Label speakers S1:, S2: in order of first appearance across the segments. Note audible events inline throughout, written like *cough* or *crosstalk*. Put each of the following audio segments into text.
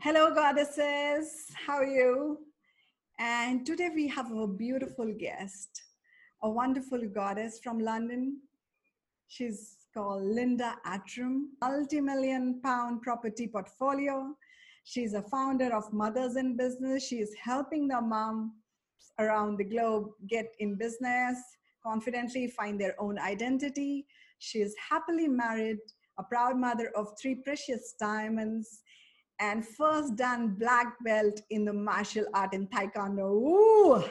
S1: Hello, goddesses. How are you? And today we have a beautiful guest, a wonderful goddess from London. She's called Linda Attram, multi-million pound property portfolio. She's a founder of Mothers in Business. She is helping the moms around the globe get in business, confidently find their own identity. She is happily married, a proud mother of three precious diamonds, and first dan black belt in the martial art in Taekwondo. Ooh,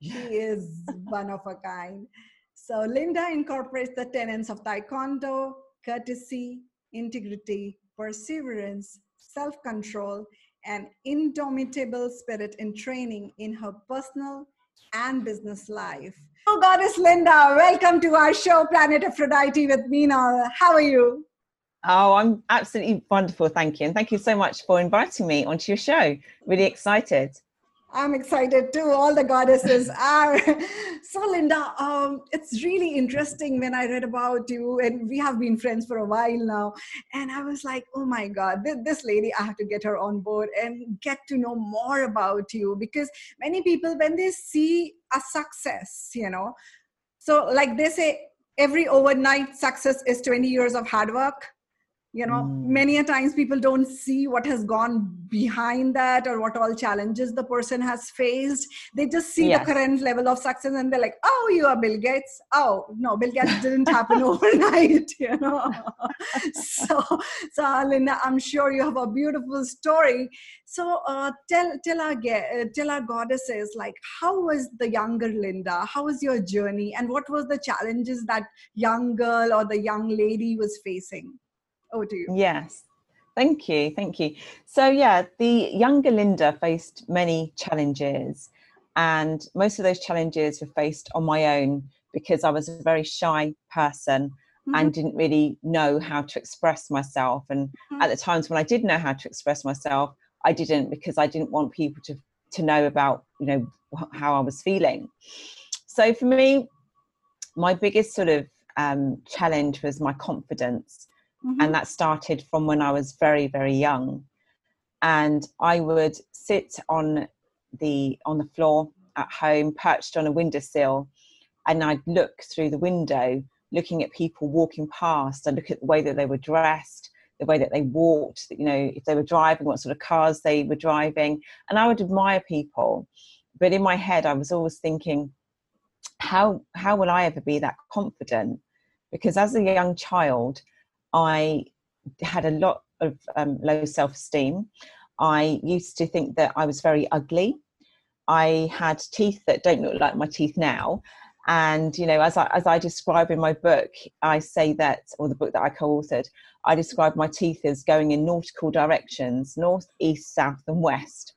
S1: she is *laughs* one of a kind. So Linda incorporates the tenets of Taekwondo, courtesy, integrity, perseverance, self-control, and indomitable spirit in training in her personal and business life. Oh, Goddess Linda, welcome to our show, Planet Aphrodite with Meena. How are you?
S2: Oh, I'm absolutely wonderful. Thank you. And thank you so much for inviting me onto your show. Really excited.
S1: I'm excited too. All the goddesses are. *laughs* So, Linda, um, it's really interesting when I read about you, and we have been friends for a while now. And I was like, oh my God, this, lady, I have to get her on board and get to know more about you because many people, when they see a success, you know, so like they say, every overnight success is 20 years of hard work you know mm. many a times people don't see what has gone behind that or what all challenges the person has faced. They just see yes. the current level of success and they're like oh you are bill gates. Oh no bill gates didn't happen *laughs* overnight *laughs* you know. *laughs* So so linda i'm sure you have a beautiful story. So uh, tell tell our uh, tell our goddesses like how was the younger linda? How was your journey? And what was the challenges that young girl or the young lady was facing over to you.
S2: Yes. Thank you. Thank you. So, yeah, the younger Linda faced many challenges, and most of those challenges were faced on my own because I was a very shy person mm-hmm. and didn't really know how to express myself. And mm-hmm. at the times when I did know how to express myself, I didn't because I didn't want people to to know about you know how I was feeling. So for me, my biggest sort of um, challenge was my confidence Mm-hmm. And that started from when I was very, very young. And I would sit on the on the floor at home, perched on a windowsill, and I'd look through the window, looking at people walking past. I look at the way that they were dressed, the way that they walked, you know, if they were driving, what sort of cars they were driving, and I would admire people. But in my head, I was always thinking, how how will I ever be that confident? Because as a young child, I had a lot of um, low self esteem. I used to think that I was very ugly. I had teeth that don't look like my teeth now. And you know, as I as I describe in my book, I say that, or the book that I co-authored, I describe my teeth as going in nautical directions: north, east, south, and west.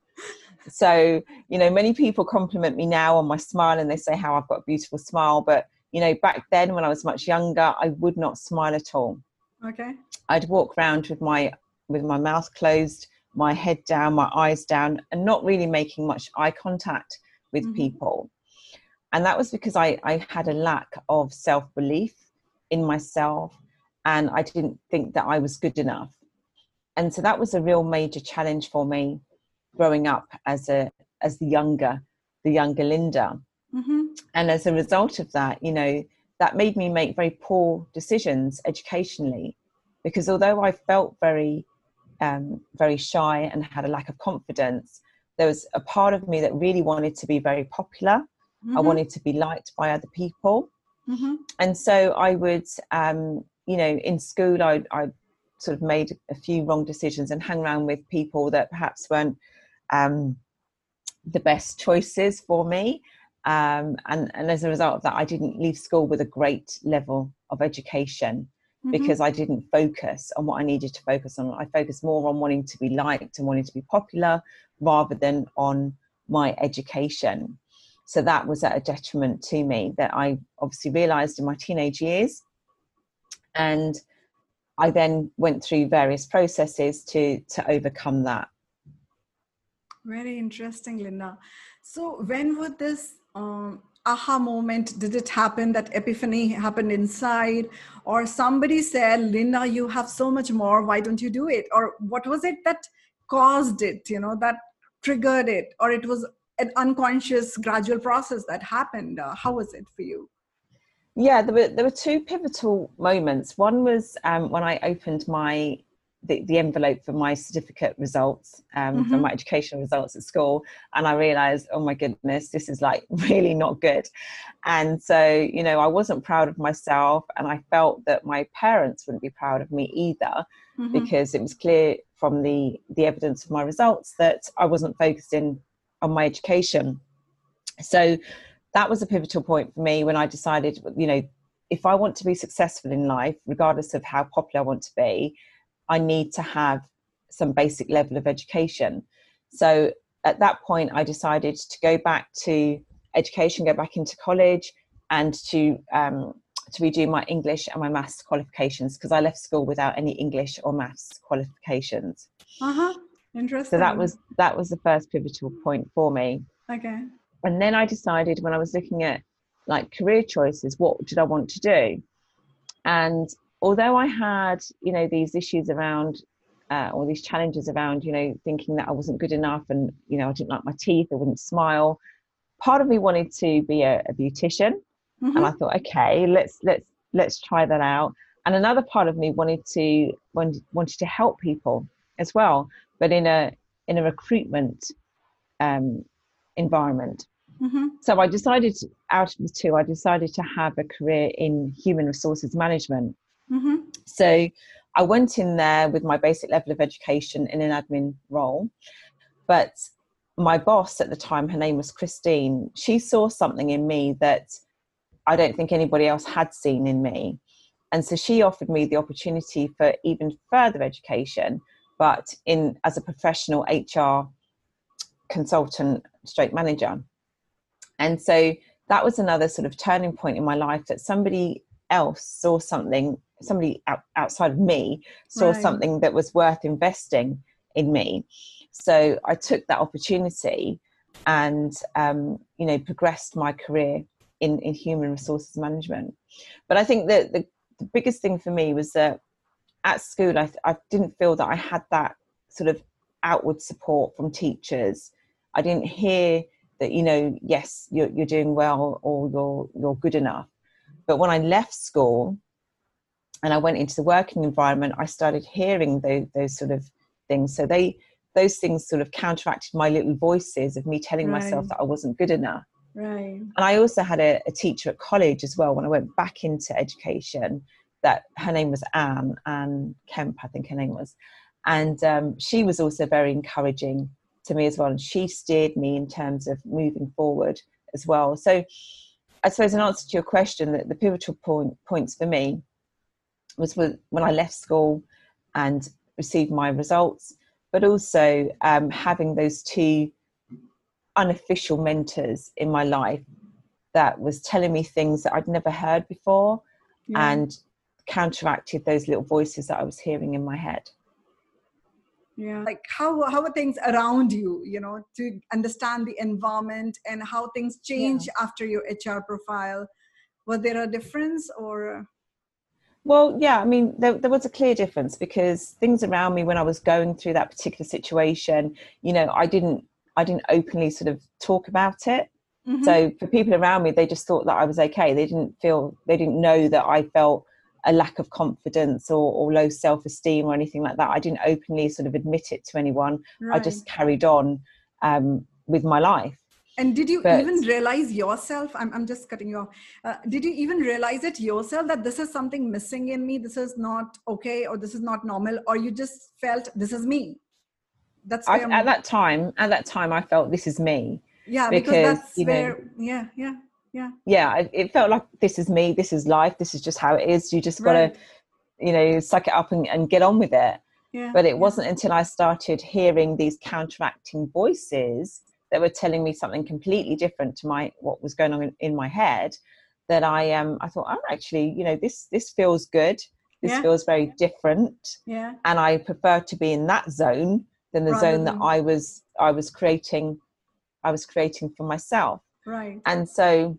S2: So you know, many people compliment me now on my smile, and they say how I've got a beautiful smile. But you know, back then when I was much younger, I would not smile at all.
S1: Okay.
S2: I'd walk around with my with my mouth closed, my head down, my eyes down, and not really making much eye contact with mm-hmm. people. And that was because I, I had a lack of self belief in myself and I didn't think that I was good enough. And so that was a real major challenge for me growing up as a as the younger the younger Linda. Mm-hmm. And as a result of that, you know, that made me make very poor decisions educationally because although I felt very um, very shy and had a lack of confidence, there was a part of me that really wanted to be very popular. Mm-hmm. I wanted to be liked by other people. Mm-hmm. And so I would, um, you know, in school, I, I sort of made a few wrong decisions and hang around with people that perhaps weren't um, the best choices for me um, and, and as a result of that i didn't leave school with a great level of education mm-hmm. because i didn't focus on what i needed to focus on. I focused more on wanting to be liked and wanting to be popular rather than on my education. So that was at a detriment to me that i obviously realized in my teenage years. And i then went through various processes to to overcome that.
S1: Very interesting linda so when would this um, aha moment did it happen that epiphany happened inside? Or somebody said linda you have so much more why don't you do it? Or what was it that caused it you know that triggered it? Or it was an unconscious gradual process that happened? Uh, how was it for you?
S2: Yeah there were there were two pivotal moments. One was um, when i opened my the, the envelope for my certificate results um, mm-hmm. for my educational results at school and i realized oh my goodness this is like *laughs* really not good and so you know i wasn't proud of myself and i felt that my parents wouldn't be proud of me either mm-hmm. because it was clear from the the evidence of my results that i wasn't focused in on my education so that was a pivotal point for me when i decided you know if i want to be successful in life regardless of how popular i want to be I need to have some basic level of education. So at that point, I decided to go back to education, go back into college, and to um, to redo my English and my maths qualifications because I left school without any English or maths qualifications.
S1: Uh huh. Interesting.
S2: So that was that was the first pivotal point for me.
S1: Okay.
S2: And then I decided when I was looking at like career choices, what did I want to do? And although I had, you know, these issues around uh, or these challenges around, you know, thinking that I wasn't good enough and, you know, I didn't like my teeth, I wouldn't smile. Part of me wanted to be a, a beautician. Mm-hmm. And I thought, okay, let's let's let's try that out. And another part of me wanted to wanted, wanted to help people as well, but in a in a recruitment um, environment. Mm-hmm. So I decided, out of the two, I decided to have a career in human resources management. Mm-hmm. So I went in there with my basic level of education in an admin role. But my boss at the time, her name was Christine, she saw something in me that I don't think anybody else had seen in me. And so she offered me the opportunity for even further education, but in as a professional HR consultant straight manager. And so that was another sort of turning point in my life that somebody else saw something somebody out, outside of me saw right. something that was worth investing in me. So i took that opportunity and um, you know progressed my career in, in human resources management. But i think that the, the biggest thing for me was that at school I, I didn't feel that i had that sort of outward support from teachers. I didn't hear that you know yes you're, you're doing well or you're you're good enough but when i left school and I went into the working environment, I started hearing those, those sort of things. So they those things sort of counteracted my little voices of me telling right. myself that I wasn't good enough.
S1: Right.
S2: And I also had a, a, teacher at college as well when I went back into education. That her name was Anne Anne Kemp, I think her name was, and um, she was also very encouraging to me as well. And she steered me in terms of moving forward as well. So I suppose in answer to your question, that the pivotal point points for me was when I left school and received my results, but also um, having those two unofficial mentors in my life that was telling me things that I'd never heard before yeah. and counteracted those little voices that I was hearing in my head.
S1: Yeah. Like how how are things around you, you know, to understand the environment and how things change yeah. after your HR profile? Was there a difference or
S2: well, yeah, I mean, there, there was a clear difference because things around me when I was going through that particular situation, you know, I didn't, I didn't openly sort of talk about it. Mm-hmm. So for people around me, they just thought that I was okay. They didn't feel, they didn't know that I felt a lack of confidence or, or low self esteem or anything like that. I didn't openly sort of admit it to anyone. Right. I just carried on um, with my life.
S1: And did you but, even realize yourself? I'm, I'm just cutting you off. Uh, did you even realize it yourself that this is something missing in me? This is not okay, or this is not normal, or you just felt this is me?
S2: That's I, at that time. At that time, I felt this is me.
S1: Yeah, because, because that's you know, where. Yeah, yeah, yeah.
S2: Yeah, it felt like this is me. This is life. This is just how it is. You just gotta, you know, suck it up and, and get on with it. Yeah, but it yeah. wasn't until I started hearing these counteracting voices that were telling me something completely different to my what was going on in, in my head that I um I thought oh actually you know this this feels good this yeah. feels very different
S1: yeah
S2: and I prefer to be in that zone than the Rather zone than... that I was I was creating I was creating for myself
S1: right
S2: and so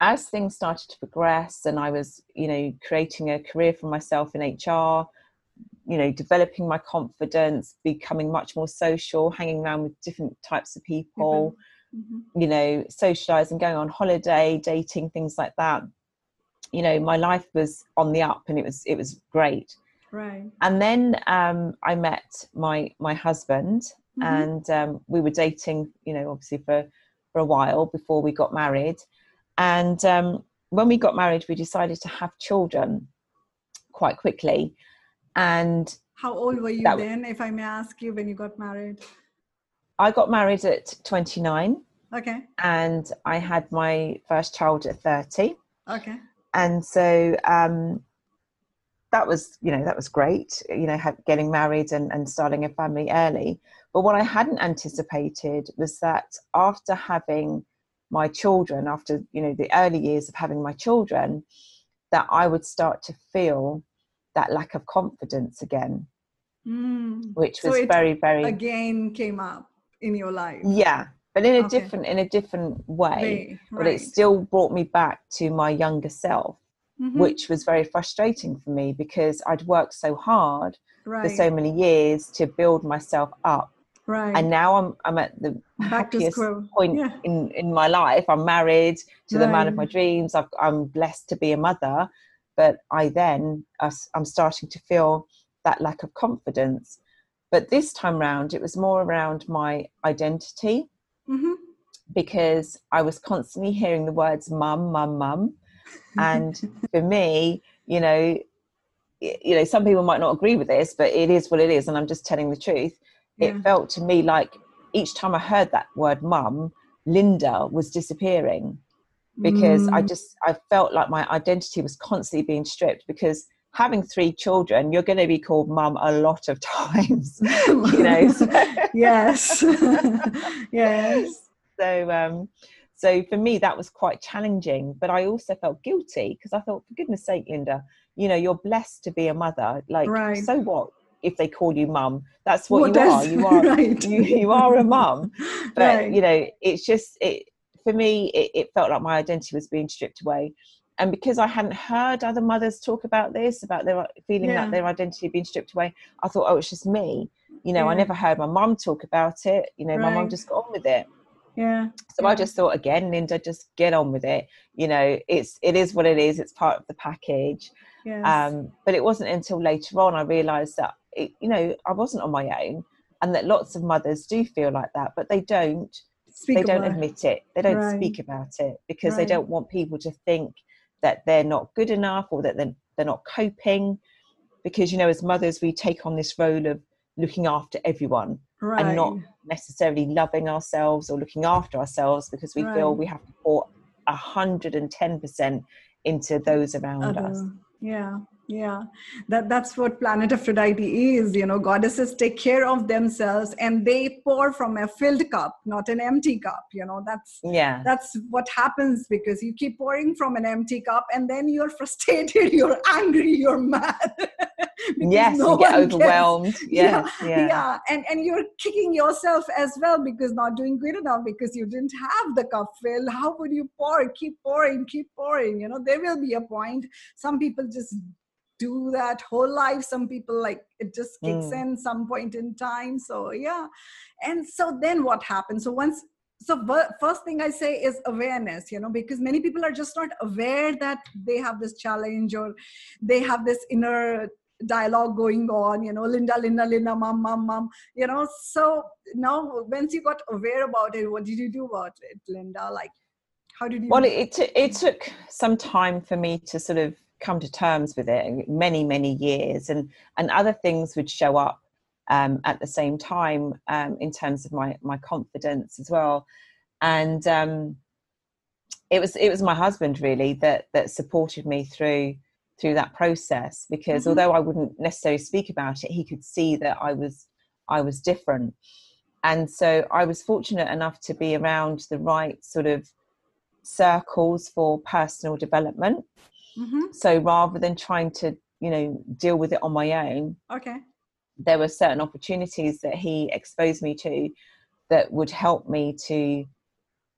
S2: as things started to progress and I was you know creating a career for myself in HR you know developing my confidence becoming much more social hanging around with different types of people mm-hmm. you know socializing going on holiday dating things like that. You know my life was on the up and it was it was great.
S1: Right.
S2: And then um, i met my my husband mm-hmm. and um, we were dating you know obviously for for a while before we got married and um, when we got married we decided to have children quite quickly. And
S1: how old were you then if i may ask you when you got married?
S2: I got married at 29
S1: okay.
S2: And i had my first child at 30
S1: okay.
S2: And so um, that was you know that was great you know getting married and, and starting a family early. But what i hadn't anticipated was that after having my children after you know the early years of having my children that i would start to feel that lack of confidence again
S1: mm.
S2: which was so very very
S1: again came up in your life
S2: yeah but in a okay. different in a different way right. but it still brought me back to my younger self mm-hmm. which was very frustrating for me because i'd worked so hard right. for so many years to build myself up
S1: right
S2: and now i'm i'm at the
S1: back
S2: happiest point yeah. in in my life i'm married to the man of my dreams i am blessed to be a mother but I then I'm starting to feel that lack of confidence. But this time round, it was more around my identity
S1: mm-hmm.
S2: because I was constantly hearing the words "mum, mum, mum," and *laughs* for me, you know, you know, some people might not agree with this, but it is what it is, and I'm just telling the truth. Yeah. It felt to me like each time I heard that word "mum," Linda was disappearing because mm. I just I felt like my identity was constantly being stripped because having three children you're going to be called mum a lot of *laughs* times *laughs* you know so.
S1: yes *laughs* yes
S2: so um so for me that was quite challenging but i also felt guilty because i thought for goodness sake linda you know you're blessed to be a mother like right. so what if they call you mum that's what, what you does, are you are *laughs* right. you, you are a mum *laughs* but right. you know it's just it for me, it, it felt like my identity was being stripped away. And because I hadn't heard other mothers talk about this, about their feeling yeah. that their identity being stripped away, I thought, oh, it's just me. You know, yeah. I never heard my mum talk about it. You know, right. my mum just got on with it.
S1: Yeah.
S2: So
S1: yeah.
S2: I just thought again, Linda, just get on with it. You know, it's it is what it is. It's part of the package.
S1: Yes.
S2: Um, but it wasn't until later on I realised that it, you know I wasn't on my own, and that lots of mothers do feel like that, but they don't speak they don't admit it they don't right. speak about it because right. they don't want people to think that they're not good enough or that they're, they're not coping because you know as mothers we take on this role of looking after everyone
S1: right.
S2: and not necessarily loving ourselves or looking after ourselves because we feel we have to pour 110% into those around Other, us
S1: yeah yeah. That that's what planet aphrodite is you know. Goddesses take care of themselves and they pour from a filled cup not an empty cup you know. That's
S2: yeah.
S1: that's what happens because you keep pouring from an empty cup and then you're *laughs* frustrated you're angry you're mad. *laughs*
S2: Yes no you get overwhelmed. *laughs* Yeah, yeah, yeah.
S1: yeah. And and you're kicking yourself as well because not doing good enough because you didn't have the cup filled. How would you pour? Keep pouring keep pouring you know. There will be a point some people just do that whole life some people like it just kicks mm. in some point in time so yeah. And so then what happens? So once so first thing i say is awareness you know because many people are just not aware that they have this challenge or they have this inner dialogue going on you know linda linda linda mom mom mom you know. So now once you got aware about it what did you do about it linda? Like how did you
S2: well it, it, it took some time for me to sort of come to terms with it many many years. And and other things would show up um, at the same time um, in terms of my my confidence as well. And um, it was it was my husband really that that supported me through through that process because mm-hmm. although I wouldn't necessarily speak about it he could see that I was I was different. And so I was fortunate enough to be around the right sort of circles for personal development
S1: Mm-hmm.
S2: So rather than trying to, you know, deal with it on my own,
S1: okay,
S2: there were certain opportunities that he exposed me to that would help me to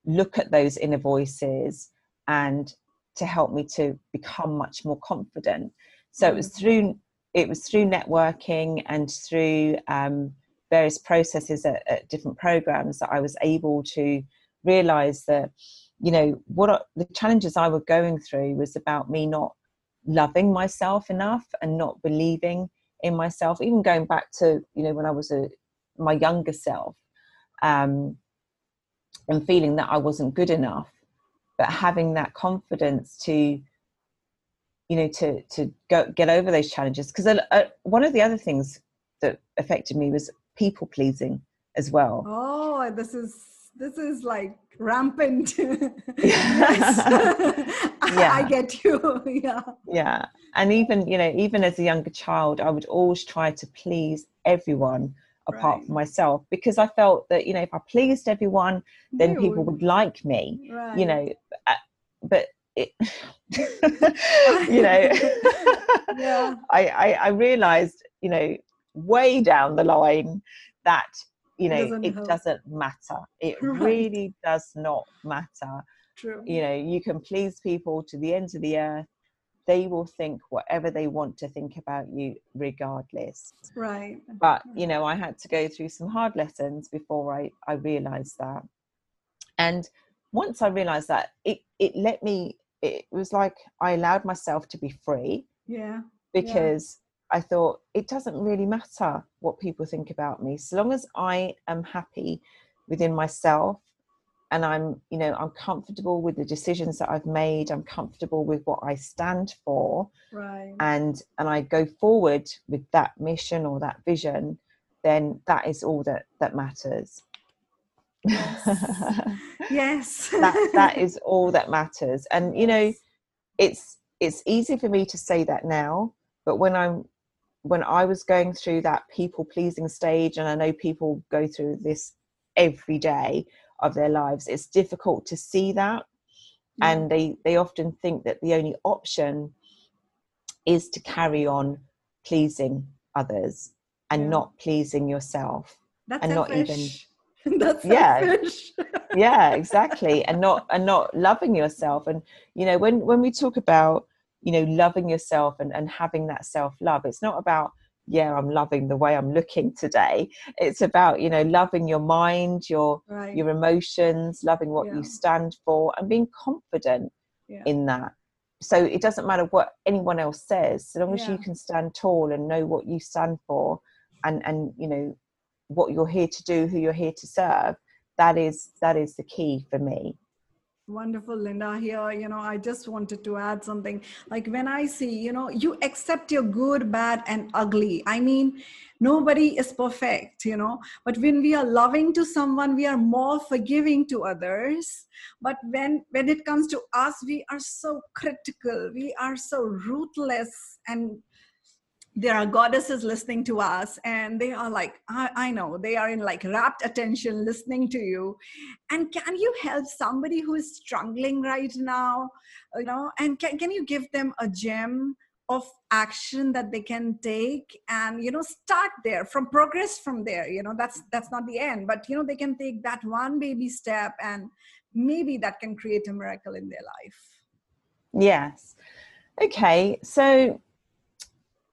S2: look at those inner voices and to help me to become much more confident. So mm-hmm. it was mm. through it was through networking and through um, various processes at, at, different programs that I was able to realize that, you know, what are, the challenges I was going through was about me not loving myself enough and not believing in myself. Even going back to, you know, when I was a my younger self, um, and feeling that I wasn't good enough, but having that confidence to you know to to go get over those challenges because uh, one of the other things that affected me was people pleasing as well
S1: oh this is this is like rampant yes *laughs* yeah. I get you *laughs* yeah
S2: yeah and even you know even as a younger child i would always try to please everyone apart right. from myself because i felt that you know if i pleased everyone then you people would, like me right. you know uh, but it, *laughs* you know, yeah. I, I, I realized, you know, way down the line that, you know, it doesn't, it doesn't matter. It *laughs* right. really does not matter.
S1: True.
S2: You know, you can please people to the ends of the earth. They will think whatever they want to think about you, regardless.
S1: Right.
S2: But, you know, I had to go through some hard lessons before I, I realized that. And once I realized that, it, it let me it was like I allowed myself to be free.
S1: Yeah.
S2: Because yeah. I thought it doesn't really matter what people think about me. So long as I am happy within myself and I'm, you know, I'm comfortable with the decisions that I've made, I'm comfortable with what I stand for.
S1: Right.
S2: And and I go forward with that mission or that vision, then that is all that that matters.
S1: Yes. yes. *laughs*
S2: that that is *laughs* all that matters. And you know, it's it's easy for me to say that now, but when I'm when I was going through that people pleasing stage, and I know people go through this every day of their lives, it's difficult to see that. Yeah. And they, they often think that the only option is to carry on pleasing others and yeah. not pleasing yourself.
S1: That's
S2: and
S1: not
S2: even *laughs*
S1: that's yeah
S2: yeah exactly and not and not loving yourself and you know when when we talk about you know loving yourself and, and having that self-love it's not about yeah i'm loving the way i'm looking today it's about you know loving your mind your right. your emotions loving what yeah. you stand for and being confident yeah. in that so it doesn't matter what anyone else says so long as yeah. you can stand tall and know what you stand for and and you know what you're here to do who you're here to serve that is that is the key for me
S1: wonderful linda here you know i just wanted to add something. Like when i see you know you accept your good bad and ugly. I mean nobody is perfect you know. But when we are loving to someone we are more forgiving to others. But when when it comes to us we are so critical. We are so ruthless and there are goddesses listening to us and they are like I, I, know they are in like rapt attention listening to you. And can you help somebody who is struggling right now you know? And can, can you give them a gem of action that they can take and you know start there from progress from there you know? That's that's not the end but you know they can take that one baby step and maybe that can create a miracle in their life.
S2: Yes. Okay so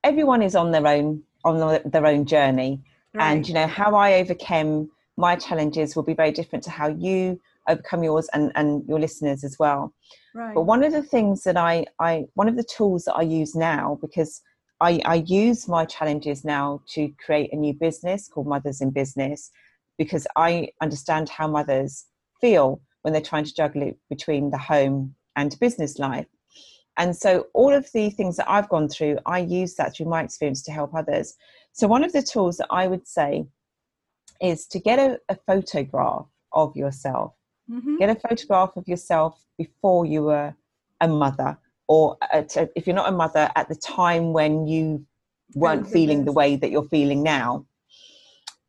S2: everyone is on their own on their own journey right. and you know how i overcame my challenges will be very different to how you overcome yours and and your listeners as well right. but one of the things that i i one of the tools that i use now because I, I use my challenges now to create a new business called Mothers in Business because I understand how mothers feel when they're trying to juggle it between the home and business life. And so, all of the things that I've gone through, I use that through my experience to help others. So, one of the tools that I would say is to get a, a photograph of yourself. Mm-hmm. Get a photograph of yourself before you were a mother, or at, if you're not a mother, at the time when you weren't feeling the way that you're feeling now.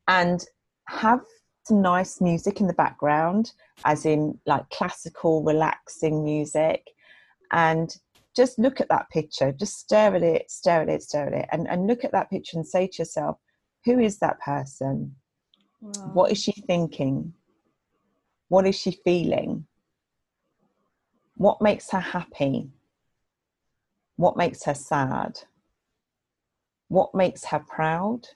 S2: And have some nice music in the background, as in like classical, relaxing music. And just look at that picture, just stare at it, stare at it, stare at it, and, and look at that picture and say to yourself, who is that person? Wow. What is she thinking? What is she feeling? What makes her happy? What makes her sad? what makes her proud?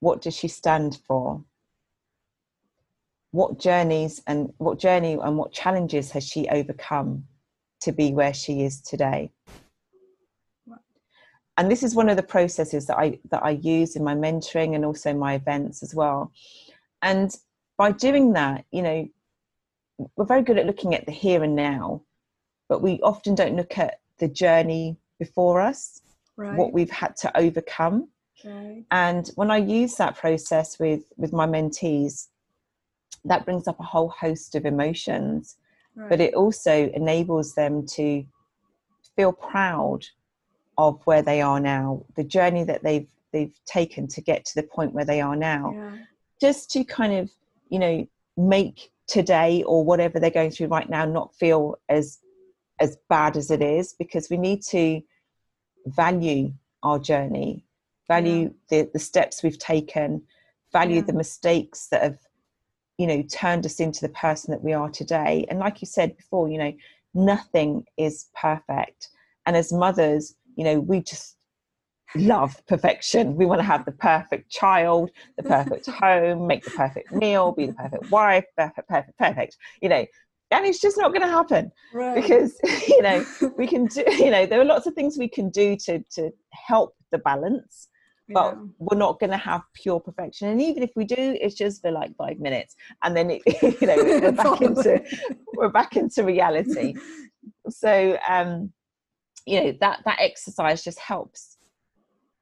S2: What does she stand for? What journeys and what journey and what challenges has she overcome to be where she is today? And this is one of the processes that I that I use in my mentoring and also my events as well. And by doing that, you know, we're very good at looking at the here and now, but we often don't look at the journey before us, right. what we've had to overcome. Right. And when I use that process with with my mentees, that brings up a whole host of emotions, right. but it also enables them to feel proud of where they are now, the journey that they've they've taken to get to the point where they are now. Yeah. Just to kind of, you know, make today or whatever they're going through right now not feel as as bad as it is because we need to value our journey value yeah. the, the steps we've taken value yeah. the mistakes that have you know turned us into the person that we are today. And like you said before you know nothing is perfect. And as mothers you know we just love perfection. We want to have the perfect child the perfect *laughs* home make the perfect meal be the perfect wife perfect perfect perfect you know. And it's just not going to happen right. because *laughs* you know we can do you know there are lots of things we can do to to help the balance but yeah. we're not going to have pure perfection. And even if we do it's just for like five minutes. And then it, *laughs* you know we're *laughs* back into we're back into reality. So um you know that that exercise just helps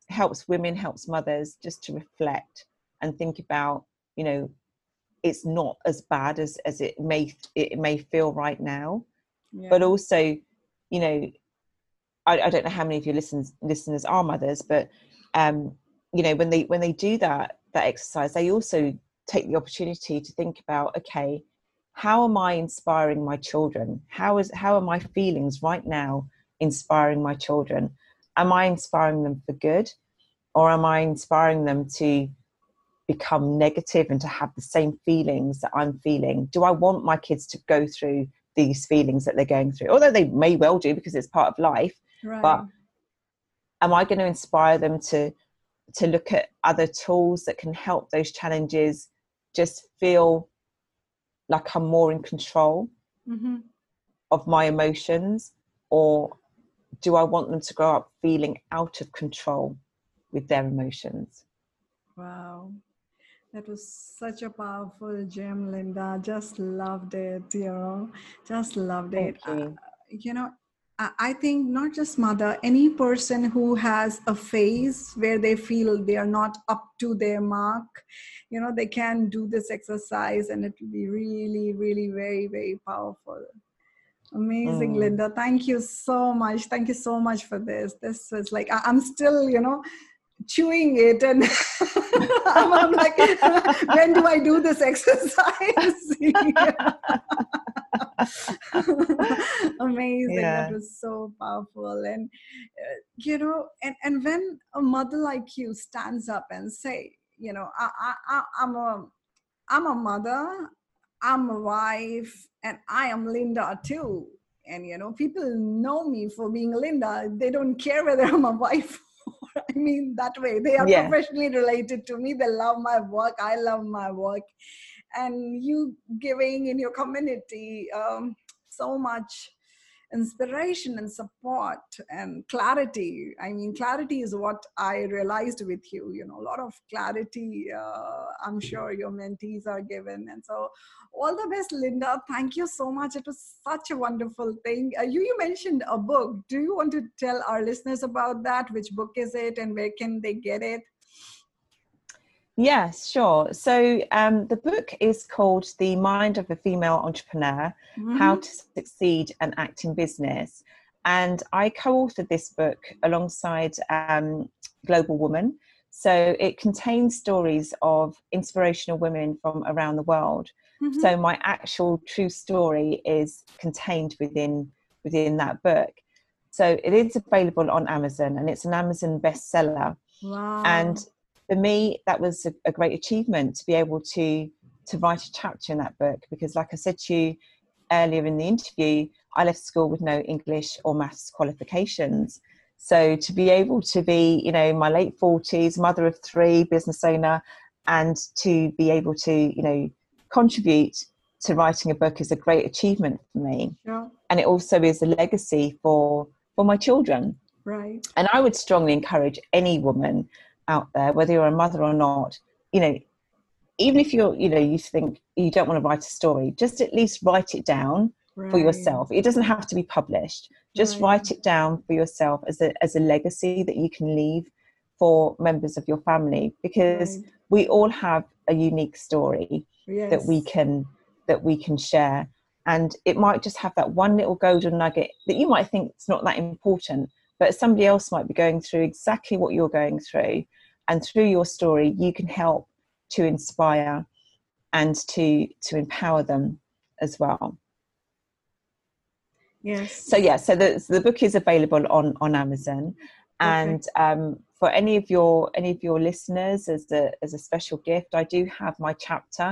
S2: helps women helps mothers just to reflect and think about you know it's not as bad as as it may it may feel right now. Yeah. but also you know I, I, don't know how many of your listeners listeners are mothers but um you know when they when they do that that exercise they also take the opportunity to think about okay how am i inspiring my children how is how are my feelings right now inspiring my children am i inspiring them for good or am i inspiring them to become negative and to have the same feelings that I'm feeling? Do I want my kids to go through these feelings that they're going through? Although they may well do because it's part of life. Right. But am I going to inspire them to to look at other tools that can help those challenges just feel like I'm more in control mm-hmm. of my emotions? Or do I want them to grow up feeling out of control with their emotions?
S1: Wow. That was such a powerful gem, Linda. Just loved it, you know, just loved Thank it. You. Uh, you know, I think not just mother, any person who has a phase where they feel they are not up to their mark, you know, they can do this exercise and it will be really, really very, very powerful. Amazing, mm. Linda. Thank you so much. Thank you so much for this. This is like, I'm still, you know, chewing it and *laughs* I'm, I'm, like *laughs* when do i do this *laughs* exercise *laughs* amazing yeah. that was so powerful and uh, you know and, and when a mother like you stands up and say you know I, I, i'm a i'm a mother i'm a wife and i am linda too and you know people know me for being linda they don't care whether i'm a wife *laughs* I mean that way. They are yeah. professionally related to me. They love my work. I love my work. And you giving in your community um, so much inspiration and support and clarity. I mean clarity is what i realized with you you know a lot of clarity uh, i'm sure your mentees are given. And so all the best linda. Thank you so much. It was such a wonderful thing. Uh, you you mentioned a book. Do you want to tell our listeners about that? Which book is it and where can they get it
S2: Yes, sure. So um, the book is called The Mind of a Female Entrepreneur mm-hmm. How to Succeed and Act in Business. And I co authored this book alongside um, Global Woman. So it contains stories of inspirational women from around the world. Mm-hmm. So my actual true story is contained within within that book. So it is available on Amazon and it's an Amazon bestseller. Wow. And for me, that was a, a, great achievement to be able to to write a chapter in that book because, like I said to you earlier in the interview, I left school with no English or maths qualifications. So to be able to be, you know, in my late 40s, mother of three, business owner, and to be able to, you know, contribute to writing a book is a great achievement for me.
S1: Yeah.
S2: And it also is a legacy for for my children.
S1: Right.
S2: And I would strongly encourage any woman out there, whether you're a mother or not, you know, even if you're, you know, you think you don't want to write a story, just at least write it down
S1: right.
S2: for yourself. It doesn't have to be published. Just
S1: Right.
S2: write it down for yourself as a as a legacy that you can leave for members of your family because
S1: Right.
S2: we all have a unique story
S1: Yes.
S2: that we can that we can share and it might just have that one little golden nugget that you might think it's not that important but somebody else might be going through exactly what you're going through and through your story you can help to inspire and to to empower them as well
S1: Yes.
S2: so yeah so the, so the book is available on on amazon and um, for any of your any of your listeners as a as a special gift i do have my chapter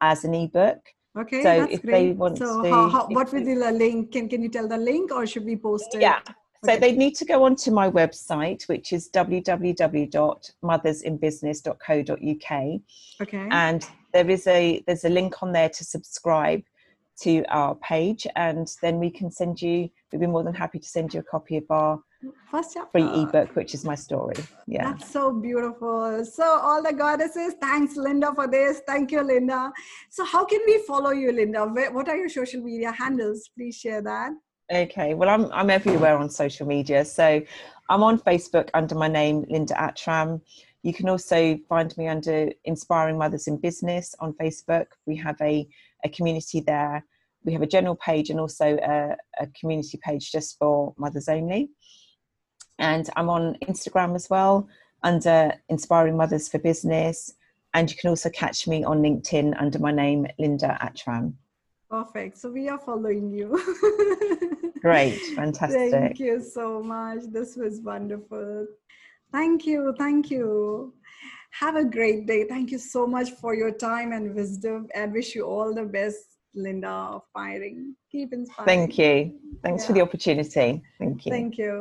S2: as an ebook
S1: Okay,
S2: So
S1: that's
S2: if
S1: great.
S2: they want
S1: so
S2: to-
S1: how, how, what will be the link? Can can you tell the link or should we post it?
S2: yeah so they need to go onto my website which is www.mothersinbusiness.co.uk
S1: Okay.
S2: and there is a there's a link on there to subscribe to our page and then we can send you we'd be more than happy to send you a copy of our
S1: First
S2: free uh, ebook which is my story yeah
S1: That's so beautiful. So, all the goddesses, thanks, Linda, for this. Thank you, Linda. So, how can we follow you, Linda? What are your social media handles? Please share that.
S2: Okay, well, I'm I'm everywhere on social media. So I'm on Facebook under my name, Linda Attram. You can also find me under Inspiring Mothers in Business on Facebook. We have a, a community there. We have a general page and also a, a community page just for mothers only. And I'm on Instagram as well under Inspiring Mothers for Business. And you can also catch me on LinkedIn under my name, Linda Attram.
S1: Perfect. So, we are following you. *laughs*
S2: Great, fantastic.
S1: Thank you so much. This was wonderful. Thank you. Thank you. Have a great day. Thank you so much for your time and wisdom and wish you all the best, Linda, firing. Keep inspiring.
S2: Thank you. Thanks for the opportunity. Thank you.
S1: Thank you.